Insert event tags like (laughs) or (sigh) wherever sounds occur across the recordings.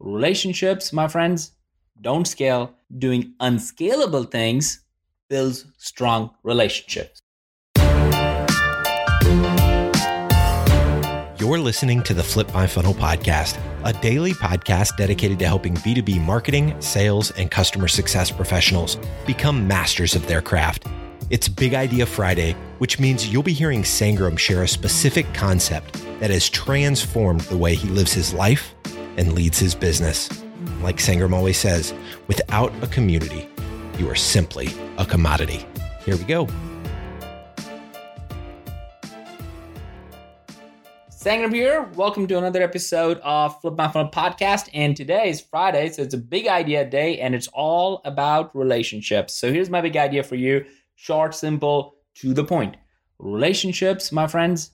Relationships, my friends, don't scale. Doing unscalable things builds strong relationships. You're listening to the Flip My Funnel podcast, a daily podcast dedicated to helping B2B marketing, sales, and customer success professionals become masters of their craft. It's Big Idea Friday, which means you'll be hearing Sangram share a specific concept that has transformed the way he lives his life and leads his business. Like Sangram always says, without a community, you are simply a commodity. Here we go. Sangram here. Welcome to another episode of Flip My Funnel podcast. And today is Friday, so it's a big idea day, and it's all about relationships. So here's my big idea for you: short, simple, to the point. Relationships, my friends,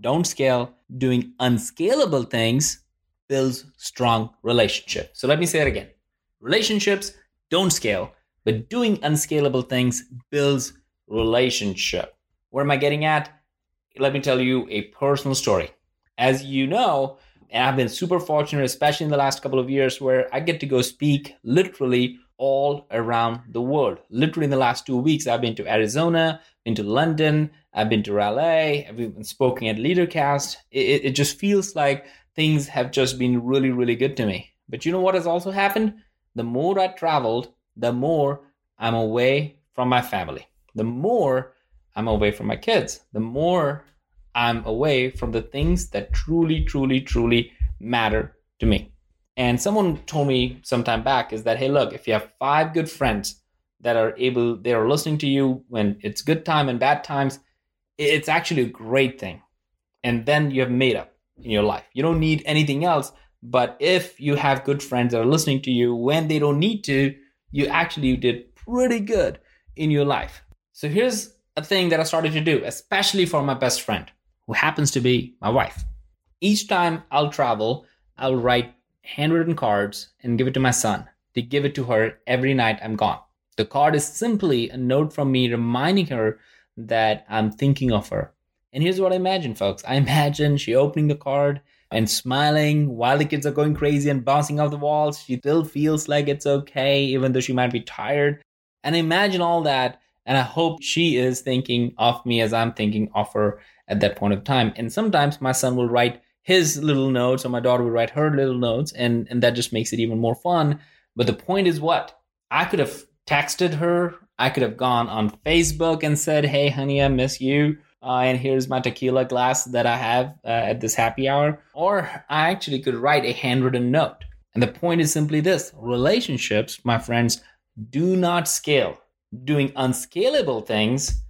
don't scale. Doing unscalable things builds strong relationships. So let me say it again: relationships don't scale, but doing unscalable things builds relationship. Where am I getting at? Let me tell you a personal story as you know, and I've been super fortunate, especially in the last couple of years, where I get to go speak literally all around the world. Literally in the last two weeks, I've been to Arizona, been to London, I've been to LA, I've been speaking at LeaderCast. It, it just feels like things have just been really, really good to me. But you know what has also happened? The more I traveled, the more I'm away from my family. The more I'm away from my kids. The more I'm away from the things that truly, truly, truly matter to me. And someone told me some time back is that, hey, look, if you have five good friends that are able, they are listening to you when it's good time and bad times, it's actually a great thing. And then you have made up in your life. You don't need anything else. But if you have good friends that are listening to you when they don't need to, you actually did pretty good in your life. So here's a thing that I started to do, especially for my best friend who happens to be my wife. Each time I'll travel, I'll write handwritten cards and give it to my son to give it to her every night I'm gone. The card is simply a note from me reminding her that I'm thinking of her. And here's what I imagine, folks. I imagine she opening the card and smiling while the kids are going crazy and bouncing off the walls. She still feels like it's okay, even though she might be tired. And I imagine all that. And I hope she is thinking of me as I'm thinking of her at that point of time. And sometimes my son will write his little notes or my daughter will write her little notes and, and that just makes it even more fun. But the point is what? I could have texted her. I could have gone on Facebook and said, Hey, honey, I miss you. Uh, and here's my tequila glass that I have uh, at this happy hour. Or I actually could write a handwritten note. And the point is simply this relationships, my friends, do not scale. Doing unscalable things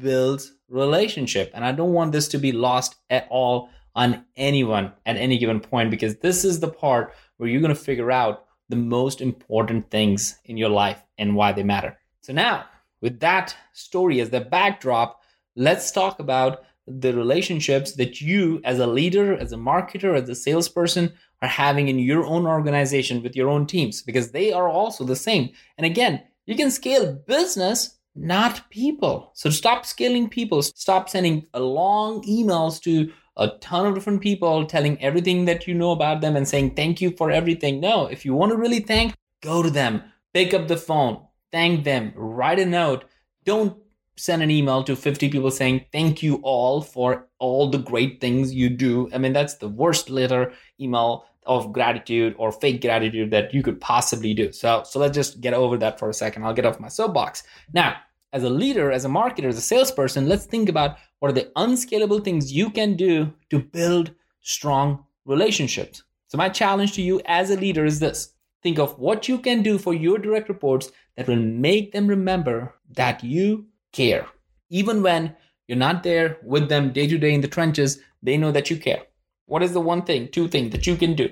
builds relationship. And I don't want this to be lost at all on anyone at any given point because this is the part where you're going to figure out the most important things in your life and why they matter. So, now with that story as the backdrop, let's talk about the relationships that you, as a leader, as a marketer, as a salesperson, are having in your own organization with your own teams because they are also the same. And again, you can scale business not people. So stop scaling people. Stop sending a long emails to a ton of different people telling everything that you know about them and saying thank you for everything. No, if you want to really thank, go to them, pick up the phone, thank them, write a note. Don't send an email to 50 people saying thank you all for all the great things you do. I mean, that's the worst letter email of gratitude or fake gratitude that you could possibly do. So, so let's just get over that for a second. I'll get off my soapbox. Now, as a leader, as a marketer, as a salesperson, let's think about what are the unscalable things you can do to build strong relationships. So, my challenge to you as a leader is this think of what you can do for your direct reports that will make them remember that you care. Even when you're not there with them day to day in the trenches, they know that you care. What is the one thing, two things that you can do?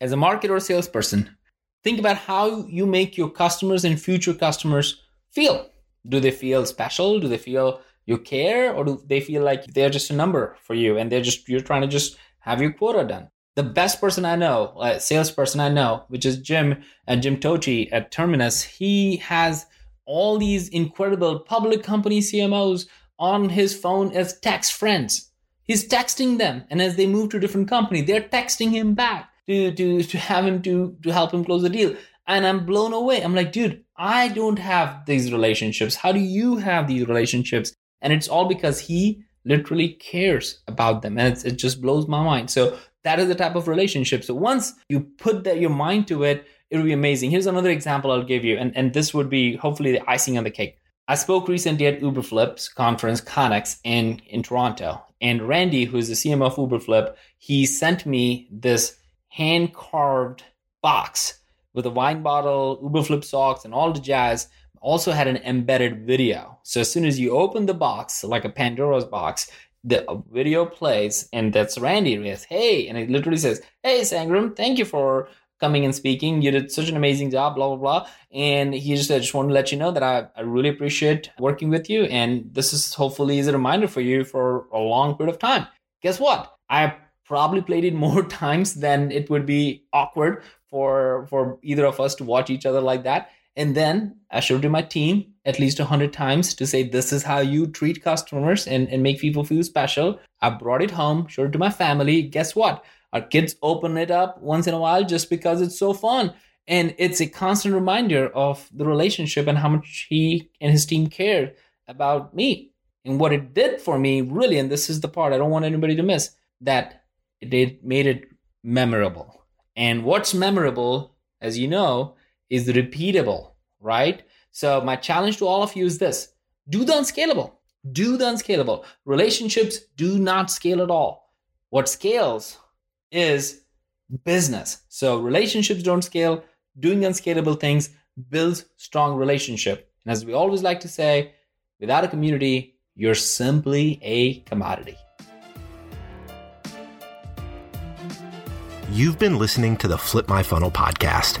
As a marketer or salesperson, think about how you make your customers and future customers feel. Do they feel special? Do they feel you care? Or do they feel like they're just a number for you and they're just, you're trying to just have your quota done? The best person I know, a salesperson I know, which is Jim and uh, Jim Tochi at Terminus, he has all these incredible public company CMOs on his phone as text friends. He's texting them, and as they move to different company, they're texting him back to to to have him to to help him close the deal. And I'm blown away. I'm like, dude, I don't have these relationships. How do you have these relationships? And it's all because he literally cares about them. And it just blows my mind. So that is the type of relationship. So once you put that your mind to it, it'll be amazing. Here's another example I'll give you. And, and this would be hopefully the icing on the cake. I spoke recently at Uberflip's conference, Connex, in, in Toronto. And Randy, who's the CMO of Uberflip, he sent me this hand carved box with a wine bottle, Uberflip socks, and all the jazz. Also had an embedded video. So as soon as you open the box, like a Pandora's box, the video plays, and that's Randy with "Hey," and it literally says, "Hey, Sangram, thank you for coming and speaking. You did such an amazing job, blah, blah, blah. And he just said, I just want to let you know that I, I really appreciate working with you. And this is hopefully is a reminder for you for a long period of time. Guess what? I probably played it (laughs) more times than it would be awkward for for either of us to watch each other like that. And then I showed to my team at least 100 times to say, this is how you treat customers and, and make people feel special. I brought it home, showed it to my family. Guess what? Our kids open it up once in a while just because it's so fun. And it's a constant reminder of the relationship and how much he and his team cared about me and what it did for me, really. And this is the part I don't want anybody to miss that it made it memorable. And what's memorable, as you know, is repeatable, right? So, my challenge to all of you is this do the unscalable. Do the unscalable. Relationships do not scale at all. What scales is business. So relationships don't scale. Doing unscalable things builds strong relationship. And as we always like to say, without a community, you're simply a commodity. You've been listening to the Flip My Funnel podcast.